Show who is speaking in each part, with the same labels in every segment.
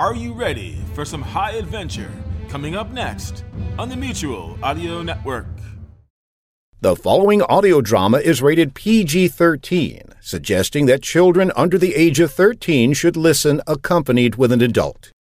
Speaker 1: Are you ready for some high adventure coming up next on the Mutual Audio Network?
Speaker 2: The following audio drama is rated PG 13, suggesting that children under the age of 13 should listen accompanied with an adult.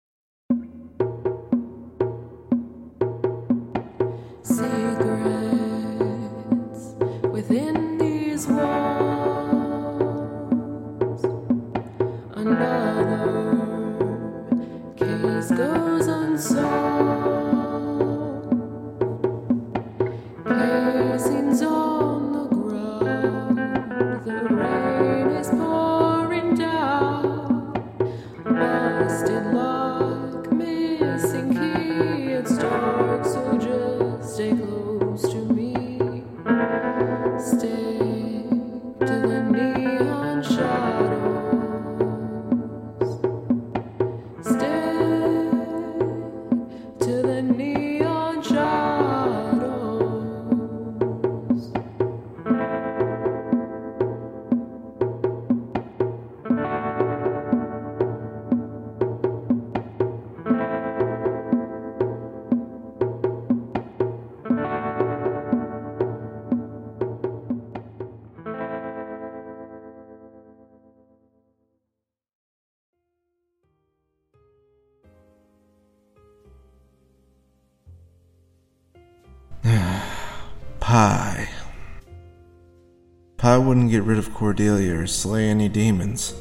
Speaker 3: Pie wouldn't get rid of Cordelia or slay any demons,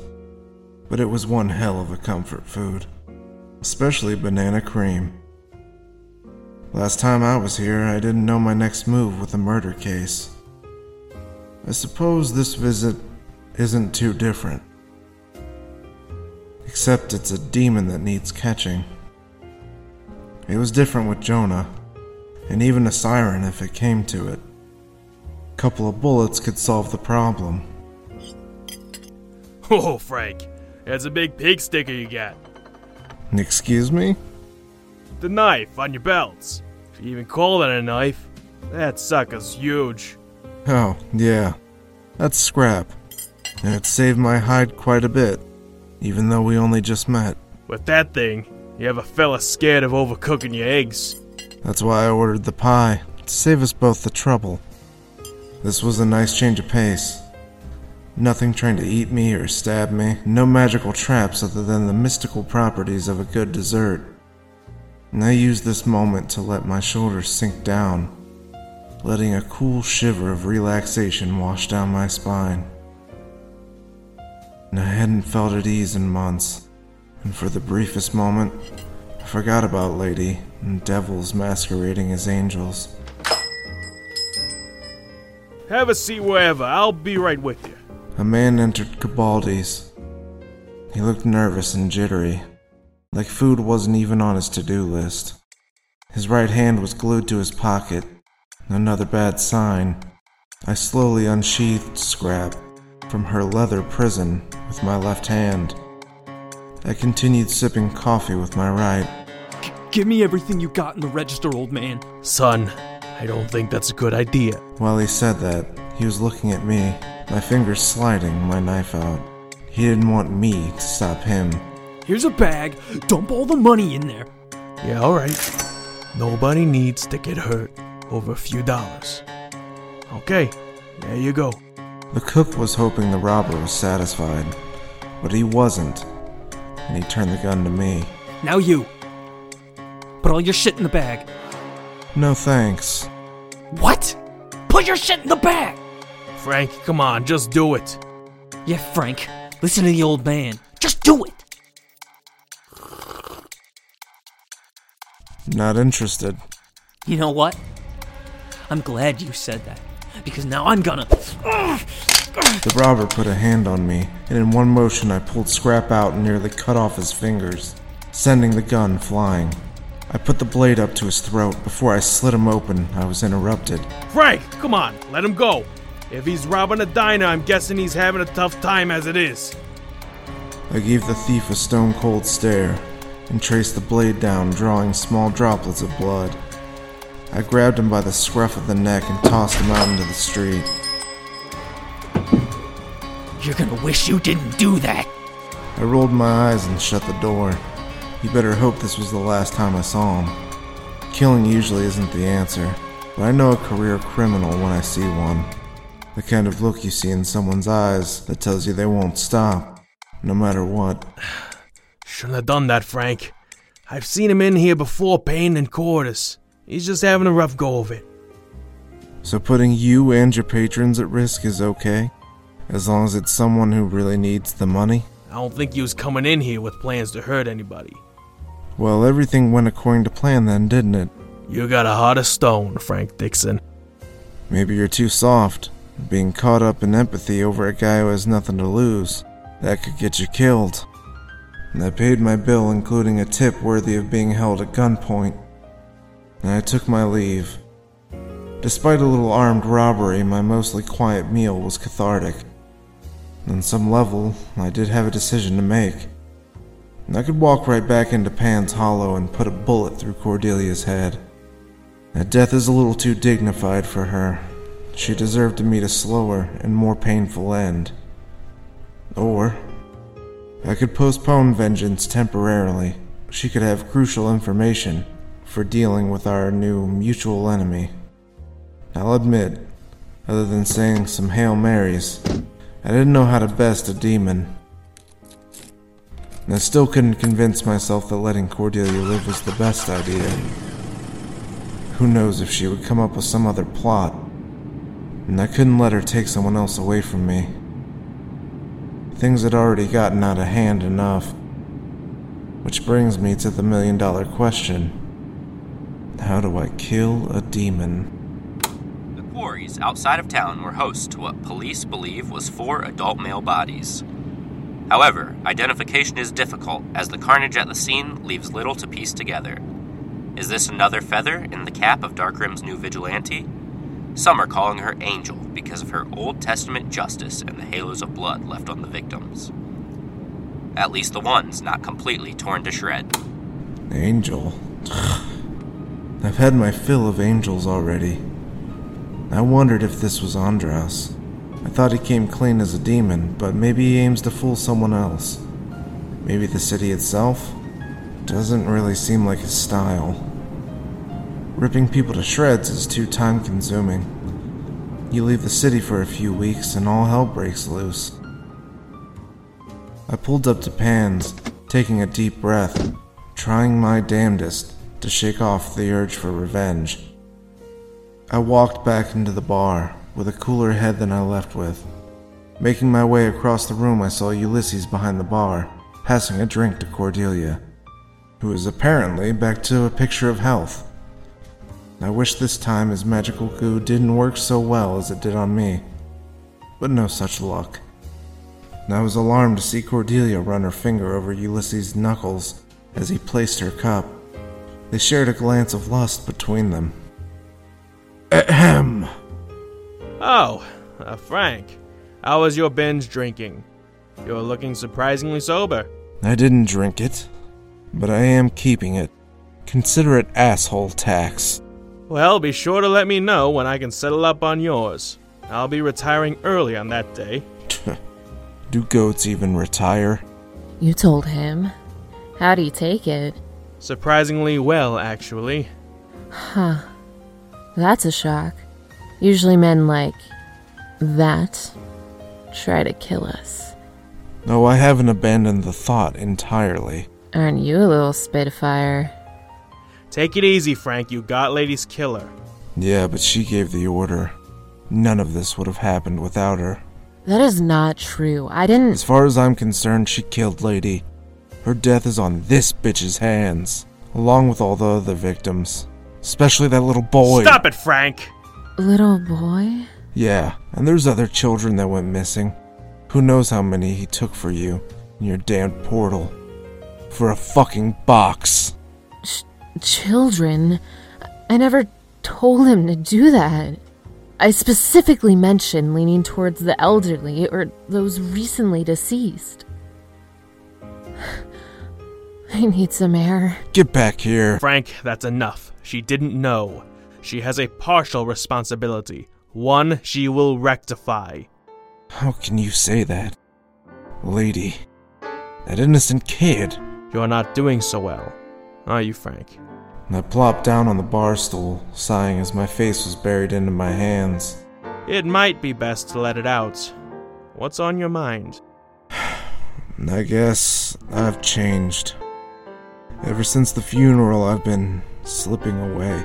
Speaker 3: but it was one hell of a comfort food, especially banana cream. Last time I was here, I didn't know my next move with a murder case. I suppose this visit isn't too different. Except it's a demon that needs catching. It was different with Jonah and even a siren if it came to it. Couple of bullets could solve the problem.
Speaker 4: Oh, Frank, that's a big pig sticker you got.
Speaker 3: Excuse me?
Speaker 4: The knife on your belts. If you even call that a knife, that sucker's huge.
Speaker 3: Oh, yeah. That's scrap. And it saved my hide quite a bit, even though we only just met.
Speaker 4: With that thing, you have a fella scared of overcooking your eggs.
Speaker 3: That's why I ordered the pie, to save us both the trouble. This was a nice change of pace. Nothing trying to eat me or stab me, no magical traps other than the mystical properties of a good dessert. And I used this moment to let my shoulders sink down, letting a cool shiver of relaxation wash down my spine. And I hadn't felt at ease in months, and for the briefest moment, I forgot about Lady and devils masquerading as angels.
Speaker 4: Have a seat wherever, I'll be right with you.
Speaker 3: A man entered Cabaldi's. He looked nervous and jittery, like food wasn't even on his to do list. His right hand was glued to his pocket. Another bad sign. I slowly unsheathed Scrap from her leather prison with my left hand. I continued sipping coffee with my right.
Speaker 5: G- give me everything you got in the register, old man.
Speaker 4: Son, I don't think that's a good idea.
Speaker 3: While he said that, he was looking at me, my fingers sliding my knife out. He didn't want me to stop him.
Speaker 5: Here's a bag. Dump all the money in there.
Speaker 4: Yeah, alright. Nobody needs to get hurt over a few dollars. Okay, there you go.
Speaker 3: The cook was hoping the robber was satisfied, but he wasn't, and he turned the gun to me.
Speaker 5: Now you. Put all your shit in the bag.
Speaker 3: No thanks.
Speaker 5: What? Put your shit in the bag!
Speaker 4: Frank, come on, just do it.
Speaker 5: Yeah, Frank. Listen to the old man. Just do it!
Speaker 3: Not interested.
Speaker 5: You know what? I'm glad you said that. Because now I'm gonna.
Speaker 3: The robber put a hand on me, and in one motion I pulled Scrap out and nearly cut off his fingers, sending the gun flying. I put the blade up to his throat. Before I slit him open, I was interrupted.
Speaker 4: Frank, come on, let him go. If he's robbing a diner, I'm guessing he's having a tough time as it is.
Speaker 3: I gave the thief a stone cold stare and traced the blade down, drawing small droplets of blood. I grabbed him by the scruff of the neck and tossed him out into the street.
Speaker 5: You're gonna wish you didn't do that.
Speaker 3: I rolled my eyes and shut the door. You better hope this was the last time I saw him. Killing usually isn't the answer, but I know a career criminal when I see one. The kind of look you see in someone's eyes that tells you they won't stop, no matter what.
Speaker 4: Shouldn't have done that, Frank. I've seen him in here before paying in quarters. He's just having a rough go of it.
Speaker 3: So putting you and your patrons at risk is okay? As long as it's someone who really needs the money?
Speaker 4: I don't think he was coming in here with plans to hurt anybody.
Speaker 3: Well, everything went according to plan then, didn't it?
Speaker 4: You got a heart of stone, Frank Dixon.
Speaker 3: Maybe you're too soft. Being caught up in empathy over a guy who has nothing to lose. That could get you killed. And I paid my bill, including a tip worthy of being held at gunpoint. And I took my leave. Despite a little armed robbery, my mostly quiet meal was cathartic. On some level, I did have a decision to make. I could walk right back into Pan's Hollow and put a bullet through Cordelia's head. That death is a little too dignified for her. She deserved to meet a slower and more painful end. Or, I could postpone vengeance temporarily. She could have crucial information for dealing with our new mutual enemy. I'll admit, other than saying some Hail Marys, I didn't know how to best a demon. And I still couldn't convince myself that letting Cordelia live was the best idea. Who knows if she would come up with some other plot. And I couldn't let her take someone else away from me. Things had already gotten out of hand enough. Which brings me to the million dollar question How do I kill a demon?
Speaker 6: The quarries outside of town were host to what police believe was four adult male bodies. However, identification is difficult as the carnage at the scene leaves little to piece together. Is this another feather in the cap of Darkrim's new vigilante? Some are calling her Angel because of her Old Testament justice and the halos of blood left on the victims. At least the ones not completely torn to shreds.
Speaker 3: Angel. I've had my fill of angels already. I wondered if this was Andras. I thought he came clean as a demon, but maybe he aims to fool someone else. Maybe the city itself? Doesn't really seem like his style. Ripping people to shreds is too time consuming. You leave the city for a few weeks and all hell breaks loose. I pulled up to Pan's, taking a deep breath, trying my damnedest to shake off the urge for revenge. I walked back into the bar with a cooler head than I left with. Making my way across the room, I saw Ulysses behind the bar, passing a drink to Cordelia, who was apparently back to a picture of health. I wish this time his magical goo didn't work so well as it did on me, but no such luck. I was alarmed to see Cordelia run her finger over Ulysses' knuckles as he placed her cup. They shared a glance of lust between them. Ahem.
Speaker 4: Oh, uh, Frank. How was your binge drinking? You're looking surprisingly sober.
Speaker 3: I didn't drink it, but I am keeping it. Consider it asshole tax.
Speaker 4: Well, be sure to let me know when I can settle up on yours. I'll be retiring early on that day.
Speaker 3: Do goats even retire?
Speaker 7: You told him. How do you take it?
Speaker 4: Surprisingly well, actually.
Speaker 7: Huh. That's a shock. Usually men like that try to kill us.
Speaker 3: No, I haven't abandoned the thought entirely.
Speaker 7: Aren't you a little spitfire?
Speaker 4: Take it easy, Frank. You got Lady's killer.
Speaker 3: Yeah, but she gave the order. None of this would have happened without her.
Speaker 7: That is not true. I didn't.
Speaker 3: As far as I'm concerned, she killed Lady. Her death is on this bitch's hands, along with all the other victims. Especially that little boy.
Speaker 4: Stop it, Frank!
Speaker 7: Little boy?
Speaker 3: Yeah, and there's other children that went missing. Who knows how many he took for you in your damned portal. For a fucking box.
Speaker 7: Children? I never told him to do that. I specifically mentioned leaning towards the elderly or those recently deceased. I need some air.
Speaker 3: Get back here.
Speaker 4: Frank, that's enough. She didn't know. She has a partial responsibility. One she will rectify.
Speaker 3: How can you say that? Lady. That innocent kid.
Speaker 4: You're not doing so well, are you, Frank?
Speaker 3: I plopped down on the bar stool, sighing as my face was buried into my hands.
Speaker 4: It might be best to let it out. What's on your mind?
Speaker 3: I guess I've changed. Ever since the funeral, I've been slipping away.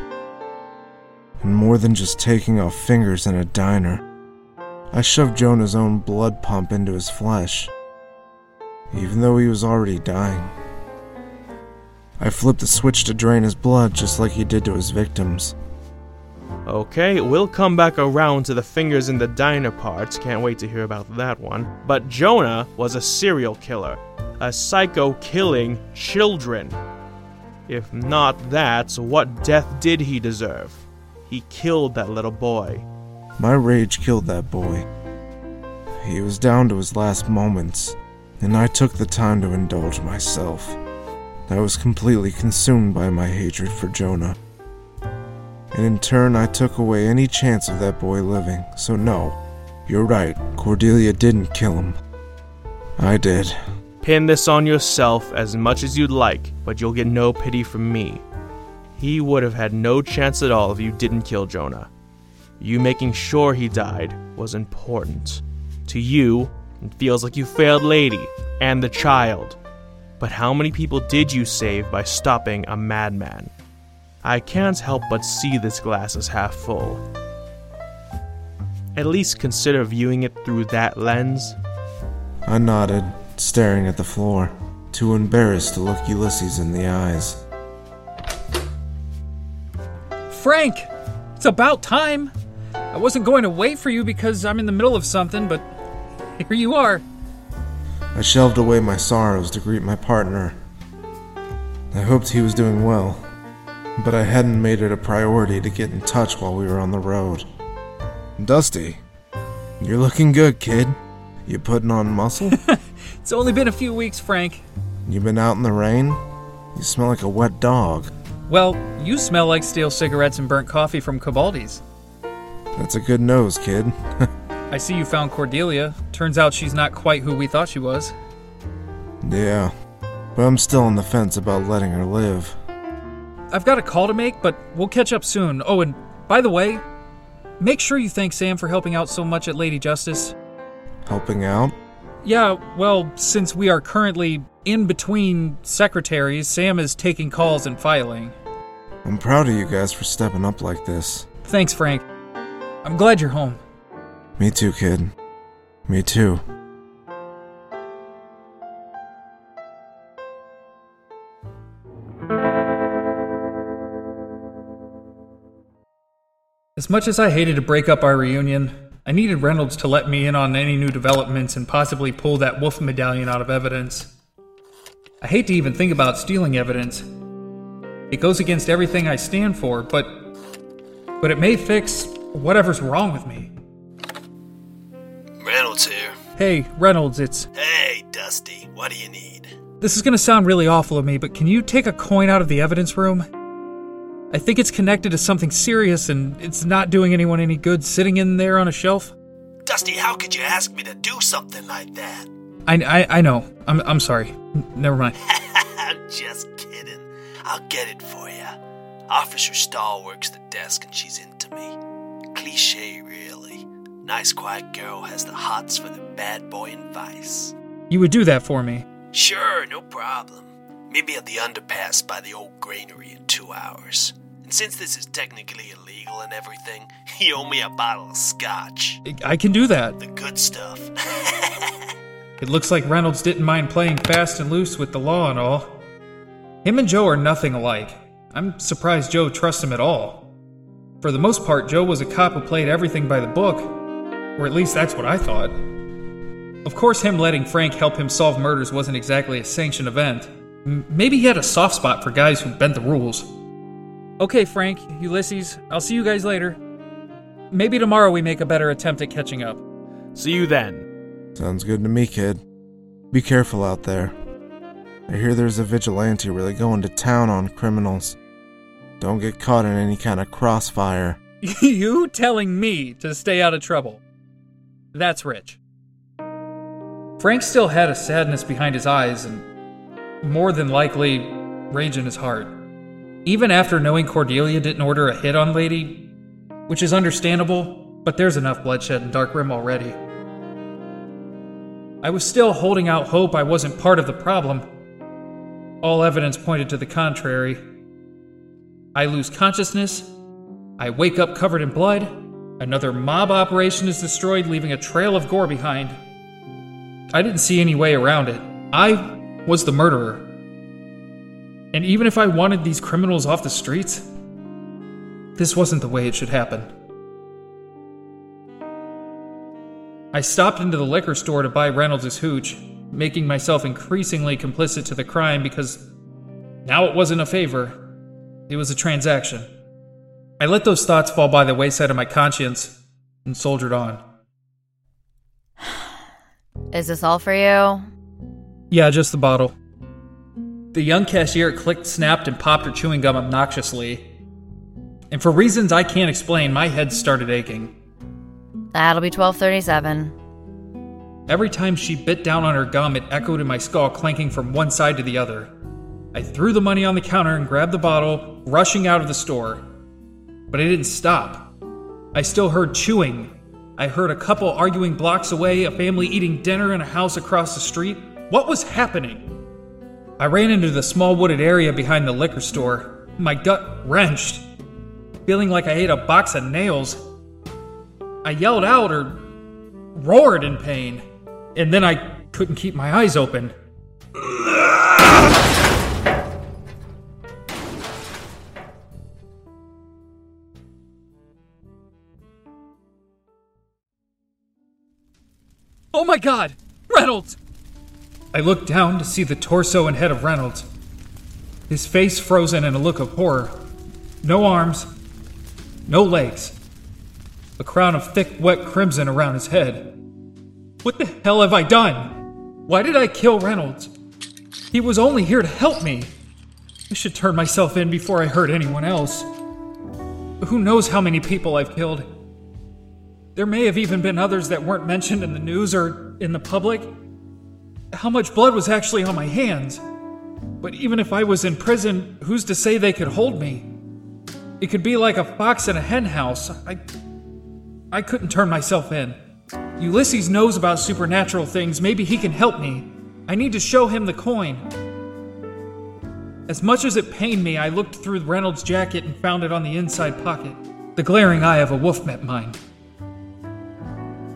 Speaker 3: And more than just taking off fingers in a diner, I shoved Jonah's own blood pump into his flesh, even though he was already dying. I flipped the switch to drain his blood just like he did to his victims.
Speaker 4: Okay, we'll come back around to the fingers in the diner parts. Can't wait to hear about that one. But Jonah was a serial killer, a psycho killing children. If not that, what death did he deserve? He killed that little boy.
Speaker 3: My rage killed that boy. He was down to his last moments, and I took the time to indulge myself. I was completely consumed by my hatred for Jonah. And in turn, I took away any chance of that boy living. So, no, you're right, Cordelia didn't kill him. I did.
Speaker 4: Pin this on yourself as much as you'd like, but you'll get no pity from me. He would have had no chance at all if you didn't kill Jonah. You making sure he died was important. To you, it feels like you failed Lady and the child. But how many people did you save by stopping a madman? I can't help but see this glass as half full. At least consider viewing it through that lens.
Speaker 3: I nodded, staring at the floor, too embarrassed to look Ulysses in the eyes.
Speaker 8: Frank! It's about time! I wasn't going to wait for you because I'm in the middle of something, but here you are.
Speaker 3: I shelved away my sorrows to greet my partner. I hoped he was doing well, but I hadn't made it a priority to get in touch while we were on the road. Dusty, you're looking good, kid. You putting on muscle?
Speaker 8: It's only been a few weeks, Frank.
Speaker 3: you been out in the rain? You smell like a wet dog.
Speaker 8: Well, you smell like stale cigarettes and burnt coffee from Cabaldi's.
Speaker 3: That's a good nose, kid.
Speaker 8: I see you found Cordelia. Turns out she's not quite who we thought she was.
Speaker 3: yeah, but I'm still on the fence about letting her live.
Speaker 8: I've got a call to make, but we'll catch up soon. Oh, and by the way, make sure you thank Sam for helping out so much at Lady Justice.
Speaker 3: Helping out?
Speaker 8: Yeah, well, since we are currently in between secretaries, Sam is taking calls and filing.
Speaker 3: I'm proud of you guys for stepping up like this.
Speaker 8: Thanks, Frank. I'm glad you're home.
Speaker 3: Me too, kid. Me too.
Speaker 8: As much as I hated to break up our reunion, I needed Reynolds to let me in on any new developments and possibly pull that wolf medallion out of evidence. I hate to even think about stealing evidence. It goes against everything I stand for, but but it may fix whatever's wrong with me.
Speaker 9: Reynolds here.
Speaker 8: Hey, Reynolds, it's
Speaker 9: Hey, Dusty, what do you need?
Speaker 8: This is to sound really awful of me, but can you take a coin out of the evidence room? I think it's connected to something serious and it's not doing anyone any good sitting in there on a shelf.
Speaker 9: Dusty, how could you ask me to do something like that?
Speaker 8: I, I, I know. I'm, I'm sorry. N- Never mind.
Speaker 9: I'm just kidding. I'll get it for you. Officer Stahl works the desk and she's into me. Cliche, really. Nice, quiet girl has the hots for the bad boy in Vice.
Speaker 8: You would do that for me.
Speaker 9: Sure, no problem. Maybe at the underpass by the old granary in two hours. And since this is technically illegal and everything, you owe me a bottle of scotch.
Speaker 8: I- I can do that.
Speaker 9: The good stuff.
Speaker 8: It looks like Reynolds didn't mind playing fast and loose with the law and all. Him and Joe are nothing alike. I'm surprised Joe trusts him at all. For the most part, Joe was a cop who played everything by the book. Or at least that's what I thought. Of course, him letting Frank help him solve murders wasn't exactly a sanctioned event. M- maybe he had a soft spot for guys who bent the rules. Okay, Frank, Ulysses, I'll see you guys later. Maybe tomorrow we make a better attempt at catching up.
Speaker 4: See you then.
Speaker 3: Sounds good to me, kid. Be careful out there. I hear there's a vigilante really going to town on criminals. Don't get caught in any kind of crossfire.
Speaker 8: you telling me to stay out of trouble. That's rich. Frank still had a sadness behind his eyes, and more than likely rage in his heart. Even after knowing Cordelia didn't order a hit on Lady, which is understandable, but there's enough bloodshed in Dark Rim already. I was still holding out hope I wasn't part of the problem. All evidence pointed to the contrary. I lose consciousness. I wake up covered in blood. Another mob operation is destroyed, leaving a trail of gore behind. I didn't see any way around it. I was the murderer. And even if I wanted these criminals off the streets, this wasn't the way it should happen. I stopped into the liquor store to buy Reynolds' hooch, making myself increasingly complicit to the crime because now it wasn't a favor, it was a transaction. I let those thoughts fall by the wayside of my conscience and soldiered on.
Speaker 10: Is this all for you?
Speaker 8: Yeah, just the bottle. The young cashier clicked, snapped, and popped her chewing gum obnoxiously. And for reasons I can't explain, my head started aching.
Speaker 10: That'll be 1237.
Speaker 8: Every time she bit down on her gum, it echoed in my skull, clanking from one side to the other. I threw the money on the counter and grabbed the bottle, rushing out of the store. But I didn't stop. I still heard chewing. I heard a couple arguing blocks away, a family eating dinner in a house across the street. What was happening? I ran into the small wooded area behind the liquor store, my gut wrenched, feeling like I ate a box of nails. I yelled out or roared in pain, and then I couldn't keep my eyes open. Oh my god! Reynolds! I looked down to see the torso and head of Reynolds. His face frozen in a look of horror. No arms, no legs. A crown of thick, wet crimson around his head. What the hell have I done? Why did I kill Reynolds? He was only here to help me. I should turn myself in before I hurt anyone else. Who knows how many people I've killed? There may have even been others that weren't mentioned in the news or in the public. How much blood was actually on my hands? But even if I was in prison, who's to say they could hold me? It could be like a fox in a hen house. I I couldn't turn myself in. Ulysses knows about supernatural things. Maybe he can help me. I need to show him the coin. As much as it pained me, I looked through Reynolds' jacket and found it on the inside pocket. The glaring eye of a wolf met mine.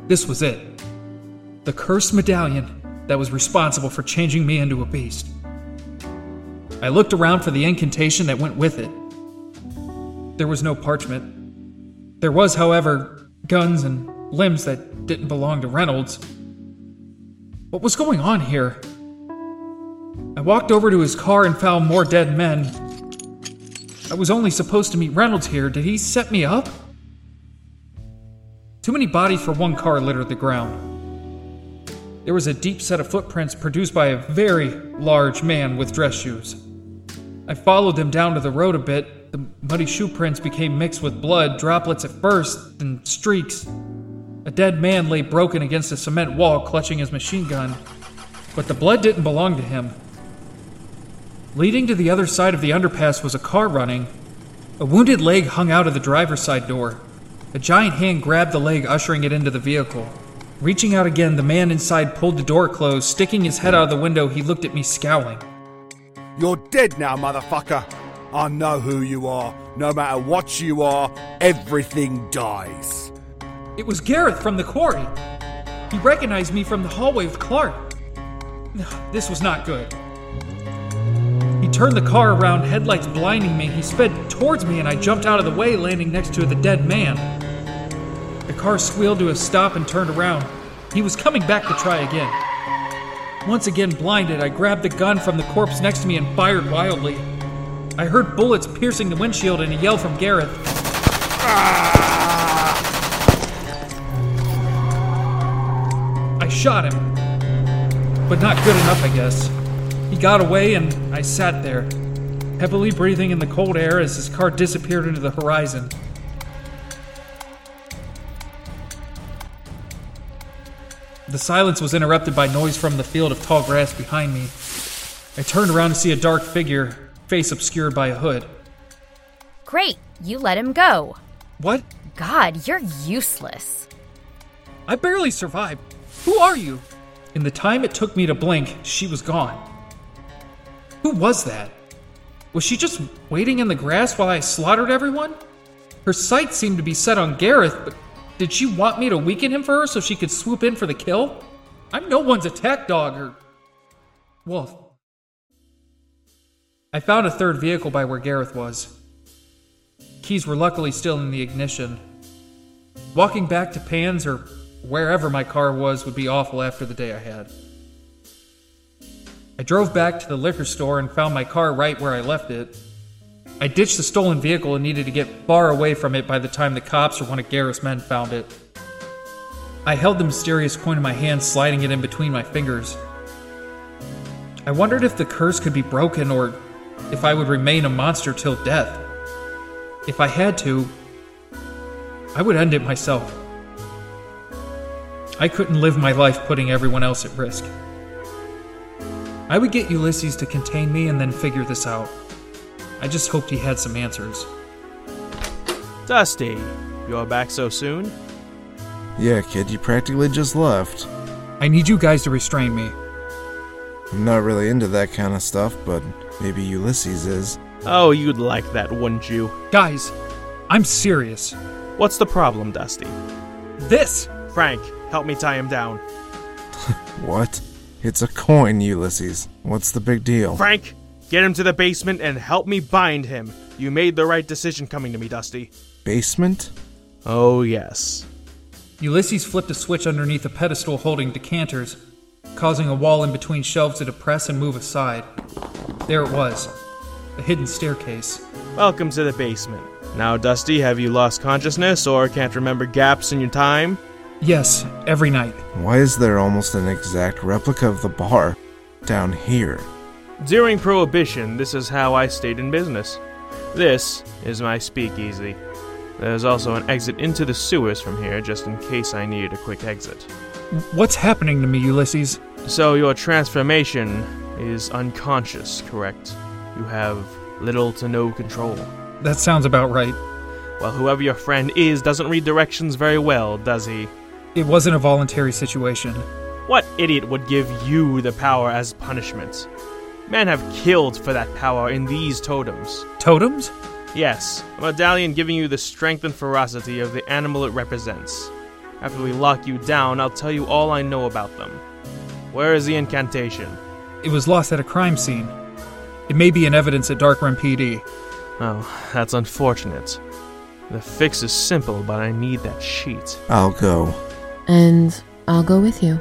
Speaker 8: This was it. The cursed medallion that was responsible for changing me into a beast. I looked around for the incantation that went with it. There was no parchment. There was, however, guns and limbs that didn't belong to Reynolds. What was going on here? I walked over to his car and found more dead men. I was only supposed to meet Reynolds here. Did he set me up? Too many bodies for one car littered the ground. There was a deep set of footprints produced by a very large man with dress shoes. I followed them down to the road a bit. The muddy shoe prints became mixed with blood, droplets at first, then streaks. A dead man lay broken against a cement wall, clutching his machine gun. But the blood didn't belong to him. Leading to the other side of the underpass was a car running. A wounded leg hung out of the driver's side door. A giant hand grabbed the leg, ushering it into the vehicle. Reaching out again, the man inside pulled the door closed. Sticking his head out of the window, he looked at me, scowling.
Speaker 11: You're dead now, motherfucker. I know who you are. No matter what you are, everything dies.
Speaker 8: It was Gareth from the quarry. He recognized me from the hallway with Clark. This was not good. He turned the car around, headlights blinding me. He sped towards me, and I jumped out of the way, landing next to the dead man. The car squealed to a stop and turned around. He was coming back to try again. Once again blinded, I grabbed the gun from the corpse next to me and fired wildly. I heard bullets piercing the windshield and a yell from Gareth. Ah! I shot him, but not good enough, I guess. He got away, and I sat there, heavily breathing in the cold air as his car disappeared into the horizon. The silence was interrupted by noise from the field of tall grass behind me. I turned around to see a dark figure, face obscured by a hood.
Speaker 10: Great, you let him go.
Speaker 8: What?
Speaker 10: God, you're useless.
Speaker 8: I barely survived. Who are you? In the time it took me to blink, she was gone. Who was that? Was she just waiting in the grass while I slaughtered everyone? Her sights seemed to be set on Gareth, but did she want me to weaken him for her so she could swoop in for the kill? I'm no one's attack dog or wolf. I found a third vehicle by where Gareth was. Keys were luckily still in the ignition. Walking back to Pan's or wherever my car was would be awful after the day I had. I drove back to the liquor store and found my car right where I left it. I ditched the stolen vehicle and needed to get far away from it by the time the cops or one of Gareth's men found it. I held the mysterious coin in my hand, sliding it in between my fingers. I wondered if the curse could be broken or if I would remain a monster till death. If I had to, I would end it myself. I couldn't live my life putting everyone else at risk. I would get Ulysses to contain me and then figure this out. I just hoped he had some answers.
Speaker 4: Dusty, you're back so soon?
Speaker 3: Yeah, kid, you practically just left.
Speaker 8: I need you guys to restrain me.
Speaker 3: I'm not really into that kind of stuff, but maybe Ulysses is.
Speaker 4: Oh, you'd like that, wouldn't you?
Speaker 8: Guys, I'm serious.
Speaker 4: What's the problem, Dusty?
Speaker 8: This!
Speaker 4: Frank, help me tie him down.
Speaker 3: What? It's a coin, Ulysses. What's the big deal?
Speaker 4: Frank, get him to the basement and help me bind him. You made the right decision coming to me, Dusty.
Speaker 3: Basement?
Speaker 4: Oh, yes.
Speaker 8: Ulysses flipped a switch underneath a pedestal holding decanters, causing a wall in between shelves to depress and move aside. There it was a hidden staircase.
Speaker 4: Welcome to the basement. Now, Dusty, have you lost consciousness or can't remember gaps in your time?
Speaker 8: Yes, every night.
Speaker 3: Why is there almost an exact replica of the bar down here?
Speaker 4: During Prohibition, this is how I stayed in business. This is my speakeasy. There's also an exit into the sewers from here, just in case I needed a quick exit.
Speaker 8: What's happening to me, Ulysses?
Speaker 4: So, your transformation is unconscious, correct? You have little to no control.
Speaker 8: That sounds about right.
Speaker 4: Well, whoever your friend is doesn't read directions very well, does he?
Speaker 8: It wasn't a voluntary situation.
Speaker 4: What idiot would give you the power as punishment? Men have killed for that power in these totems.
Speaker 8: Totems?
Speaker 4: Yes, a medallion giving you the strength and ferocity of the animal it represents. After we lock you down, I'll tell you all I know about them. Where is the incantation?
Speaker 8: It was lost at a crime scene. It may be in evidence at Darkroom PD.
Speaker 4: Oh, that's unfortunate. The fix is simple, but I need that sheet.
Speaker 3: I'll go.
Speaker 7: And I'll go with you.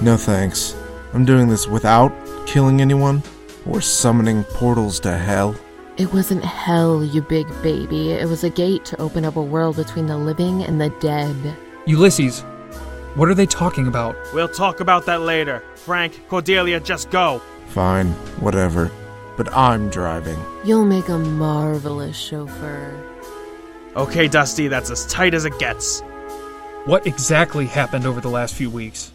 Speaker 3: No thanks. I'm doing this without killing anyone or summoning portals to hell.
Speaker 7: It wasn't hell, you big baby. It was a gate to open up a world between the living and the dead.
Speaker 8: Ulysses, what are they talking about?
Speaker 4: We'll talk about that later. Frank, Cordelia, just go.
Speaker 3: Fine, whatever. But I'm driving.
Speaker 7: You'll make a marvelous chauffeur.
Speaker 4: Okay, Dusty, that's as tight as it gets.
Speaker 8: What exactly happened over the last few weeks?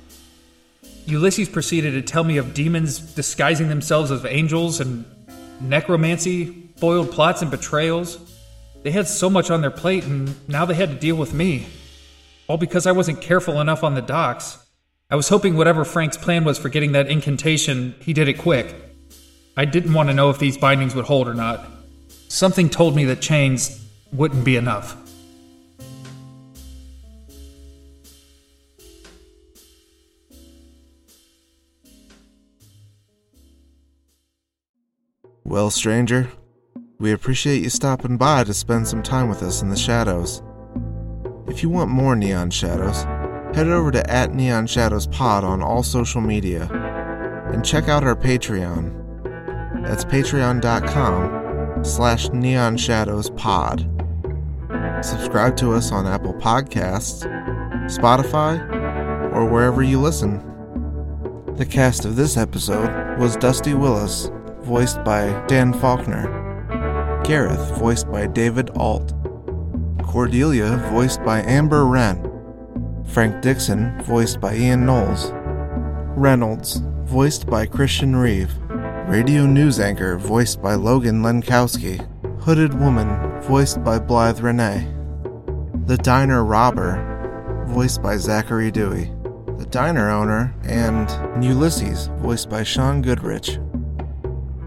Speaker 8: Ulysses proceeded to tell me of demons disguising themselves as angels and necromancy, foiled plots and betrayals. They had so much on their plate, and now they had to deal with me. All because I wasn't careful enough on the docks. I was hoping whatever Frank's plan was for getting that incantation, he did it quick. I didn't want to know if these bindings would hold or not. Something told me that chains wouldn't be enough.
Speaker 3: Well, stranger, we appreciate you stopping by to spend some time with us in the shadows. If you want more Neon Shadows, head over to at Neon Shadows Pod on all social media and check out our Patreon. That's patreon.com slash neon shadows pod. Subscribe to us on Apple Podcasts, Spotify, or wherever you listen. The cast of this episode was Dusty Willis, voiced by Dan Faulkner, Gareth, voiced by David Alt, Cordelia, voiced by Amber Wren, Frank Dixon, voiced by Ian Knowles, Reynolds, voiced by Christian Reeve, Radio news anchor, voiced by Logan Lenkowski. Hooded woman, voiced by Blythe Renee. The diner robber, voiced by Zachary Dewey. The diner owner, and Ulysses, voiced by Sean Goodrich.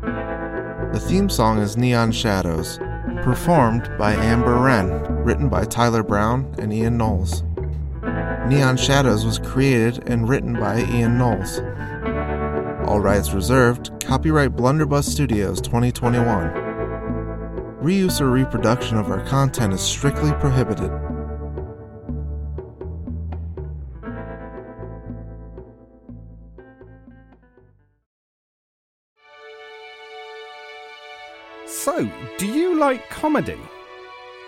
Speaker 3: The theme song is Neon Shadows, performed by Amber Wren, written by Tyler Brown and Ian Knowles. Neon Shadows was created and written by Ian Knowles. All rights reserved, copyright Blunderbuss Studios 2021. Reuse or reproduction of our content is strictly prohibited.
Speaker 12: So, do you like comedy?